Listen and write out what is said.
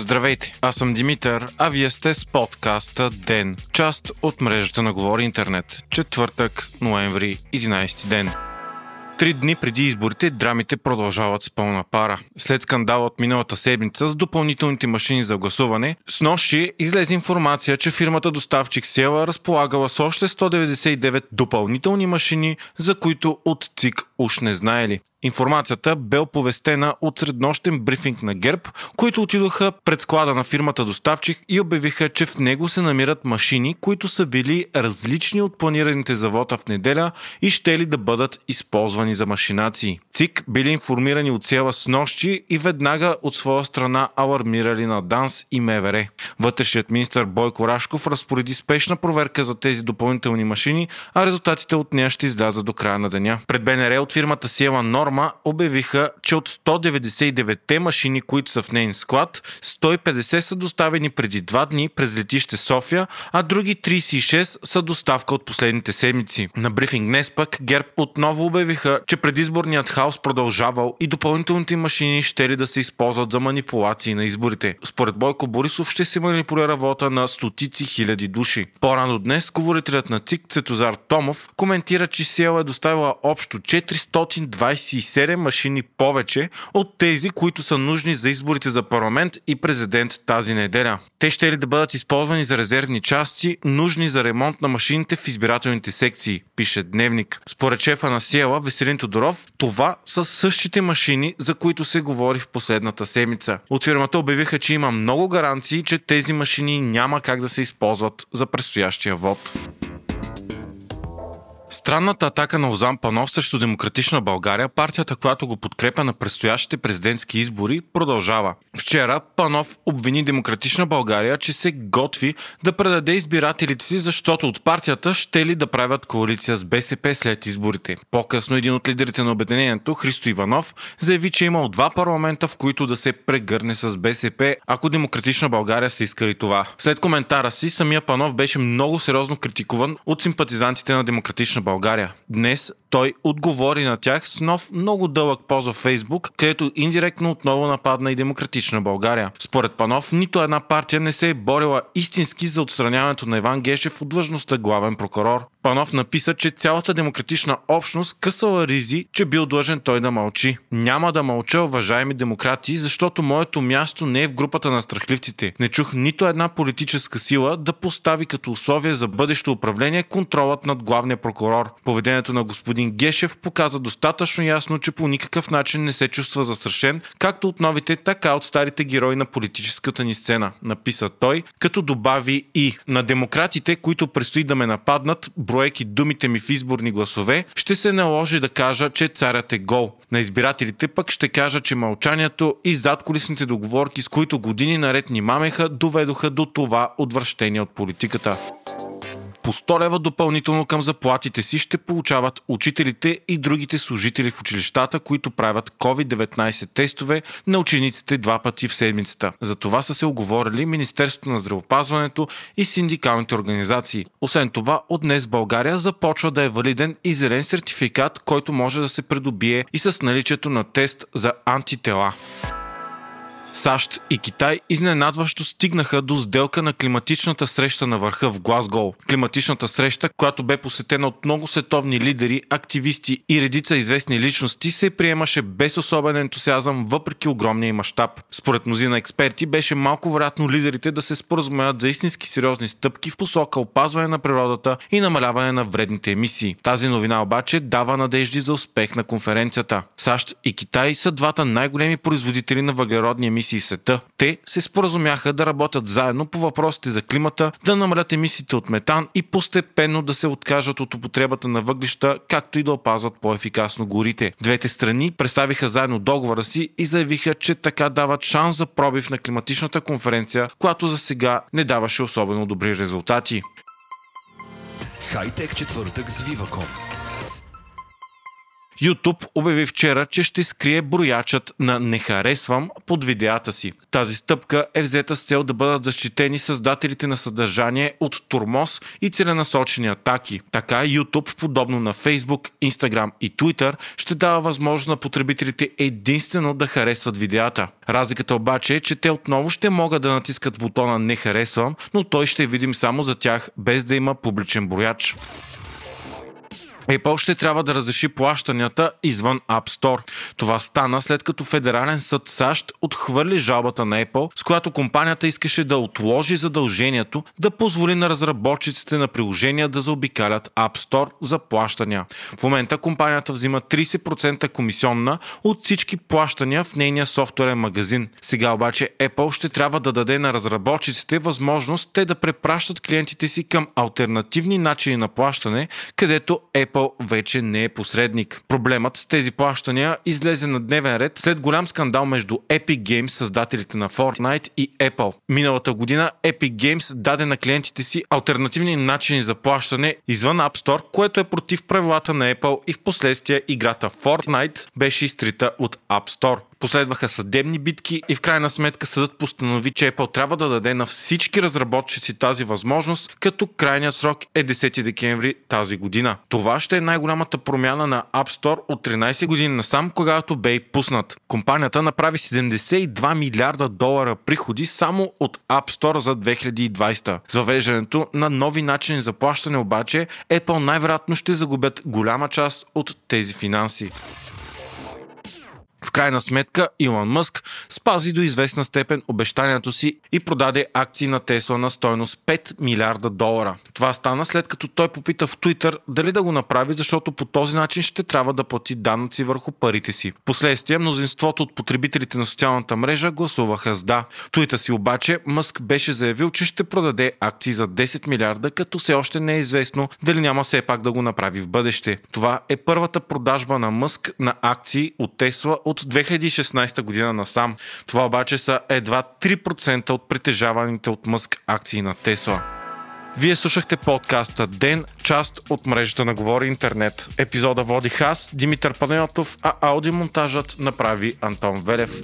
Здравейте, аз съм Димитър, а вие сте с подкаста ДЕН, част от мрежата на Говори Интернет. Четвъртък, ноември, 11 ден. Три дни преди изборите драмите продължават с пълна пара. След скандала от миналата седмица с допълнителните машини за гласуване, с нощи излезе информация, че фирмата доставчик Села разполагала с още 199 допълнителни машини, за които от ЦИК уж не знаели. Информацията бе оповестена от среднощен брифинг на ГЕРБ, които отидоха пред склада на фирмата доставчик и обявиха, че в него се намират машини, които са били различни от планираните завода в неделя и ще ли да бъдат използвани за машинации. ЦИК били информирани от цяла с нощи и веднага от своя страна алармирали на ДАНС и МВР. Вътрешният министр Бойко Рашков разпореди спешна проверка за тези допълнителни машини, а резултатите от нея ще излязат до края на деня. Пред БНР от фирмата Сиела Норм Норма обявиха, че от 199-те машини, които са в нейн склад, 150 са доставени преди два дни през летище София, а други 36 са доставка от последните седмици. На брифинг днес пък ГЕРБ отново обявиха, че предизборният хаос продължавал и допълнителните машини ще ли да се използват за манипулации на изборите. Според Бойко Борисов ще се манипулира вота на стотици хиляди души. По-рано днес говорителят на ЦИК Цетозар Томов коментира, че Сиел е доставила общо 420 27 машини повече от тези, които са нужни за изборите за парламент и президент тази неделя. Те ще ли да бъдат използвани за резервни части, нужни за ремонт на машините в избирателните секции, пише Дневник. Според шефа на Сиела, Веселин Тодоров, това са същите машини, за които се говори в последната седмица. От фирмата обявиха, че има много гаранции, че тези машини няма как да се използват за предстоящия вод. Странната атака на Озан Панов срещу Демократична България, партията, която го подкрепя на предстоящите президентски избори, продължава. Вчера Панов обвини Демократична България, че се готви да предаде избирателите си, защото от партията ще ли да правят коалиция с БСП след изборите. По-късно един от лидерите на обединението, Христо Иванов, заяви, че е имал два парламента, в които да се прегърне с БСП, ако Демократична България са искали това. След коментара си, самия Панов беше много сериозно критикуван от симпатизантите на Демократична България. Днес той отговори на тях с нов много дълъг пост в Фейсбук, където индиректно отново нападна и Демократична България. Според Панов, нито една партия не се е борила истински за отстраняването на Иван Гешев от длъжността главен прокурор. Панов написа, че цялата демократична общност късала ризи, че бил длъжен той да мълчи. Няма да мълча, уважаеми демократи, защото моето място не е в групата на страхливците. Не чух нито една политическа сила да постави като условие за бъдещо управление контролът над главния прокурор. Поведението на господин Гешев показа достатъчно ясно, че по никакъв начин не се чувства застрашен, както от новите, така от старите герои на политическата ни сцена, написа той, като добави и на демократите, които предстои да ме нападнат, броеки думите ми в изборни гласове, ще се наложи да кажа, че царят е гол. На избирателите пък ще кажа, че мълчанието и задколисните договорки, с които години наред ни мамеха, доведоха до това отвращение от политиката. По 100 лева допълнително към заплатите си ще получават учителите и другите служители в училищата, които правят COVID-19 тестове на учениците два пъти в седмицата. За това са се оговорили Министерството на здравопазването и синдикалните организации. Освен това, от днес България започва да е валиден и зелен сертификат, който може да се придобие и с наличието на тест за антитела. САЩ и Китай изненадващо стигнаха до сделка на климатичната среща на върха в Глазгол. Климатичната среща, която бе посетена от много световни лидери, активисти и редица известни личности, се приемаше без особен ентусиазъм, въпреки огромния мащаб. Според мнозина експерти беше малко вероятно лидерите да се споразумеят за истински сериозни стъпки в посока опазване на природата и намаляване на вредните емисии. Тази новина обаче дава надежди за успех на конференцията. САЩ и Китай са двата най-големи производители на въглеродни емисии емисии света. Те се споразумяха да работят заедно по въпросите за климата, да намалят емисиите от метан и постепенно да се откажат от употребата на въглища, както и да опазват по-ефикасно горите. Двете страни представиха заедно договора си и заявиха, че така дават шанс за пробив на климатичната конференция, която за сега не даваше особено добри резултати. Хайтек четвъртък с Viva.com YouTube обяви вчера, че ще скрие броячът на не харесвам под видеята си. Тази стъпка е взета с цел да бъдат защитени създателите на съдържание от турмоз и целенасочени атаки. Така YouTube, подобно на Facebook, Instagram и Twitter, ще дава възможност на потребителите единствено да харесват видеята. Разликата обаче е, че те отново ще могат да натискат бутона не харесвам, но той ще видим само за тях, без да има публичен брояч. Apple ще трябва да разреши плащанията извън App Store. Това стана след като Федерален съд САЩ отхвърли жалбата на Apple, с която компанията искаше да отложи задължението да позволи на разработчиците на приложения да заобикалят App Store за плащания. В момента компанията взима 30% комисионна от всички плащания в нейния софтуерен магазин. Сега обаче Apple ще трябва да даде на разработчиците възможност те да препращат клиентите си към альтернативни начини на плащане, където Apple Apple вече не е посредник. Проблемът с тези плащания излезе на дневен ред след голям скандал между Epic Games, създателите на Fortnite и Apple. Миналата година Epic Games даде на клиентите си альтернативни начини за плащане извън App Store, което е против правилата на Apple и в последствие играта Fortnite беше изтрита от App Store. Последваха съдебни битки и в крайна сметка съдът постанови, че Apple трябва да даде на всички разработчици тази възможност, като крайният срок е 10 декември тази година. Това ще е най-голямата промяна на App Store от 13 години насам, когато бе и пуснат. Компанията направи 72 милиарда долара приходи само от App Store за 2020. С въвеждането на нови начини за плащане обаче, Apple най-вероятно ще загубят голяма част от тези финанси. В крайна сметка Илон Мъск спази до известна степен обещанието си и продаде акции на Тесла на стойност 5 милиарда долара. Това стана след като той попита в Twitter дали да го направи, защото по този начин ще трябва да плати данъци върху парите си. Последствие мнозинството от потребителите на социалната мрежа гласуваха с да. В твита си обаче Мъск беше заявил, че ще продаде акции за 10 милиарда, като все още не е известно дали няма все пак да го направи в бъдеще. Това е първата продажба на Мъск на акции от Тесла от 2016 година насам. Това обаче са едва 3% от притежаваните от Мъск акции на Тесла. Вие слушахте подкаста Ден, част от мрежата на Говори Интернет. Епизода водих аз, Димитър Панайотов, а аудиомонтажът направи Антон Велев.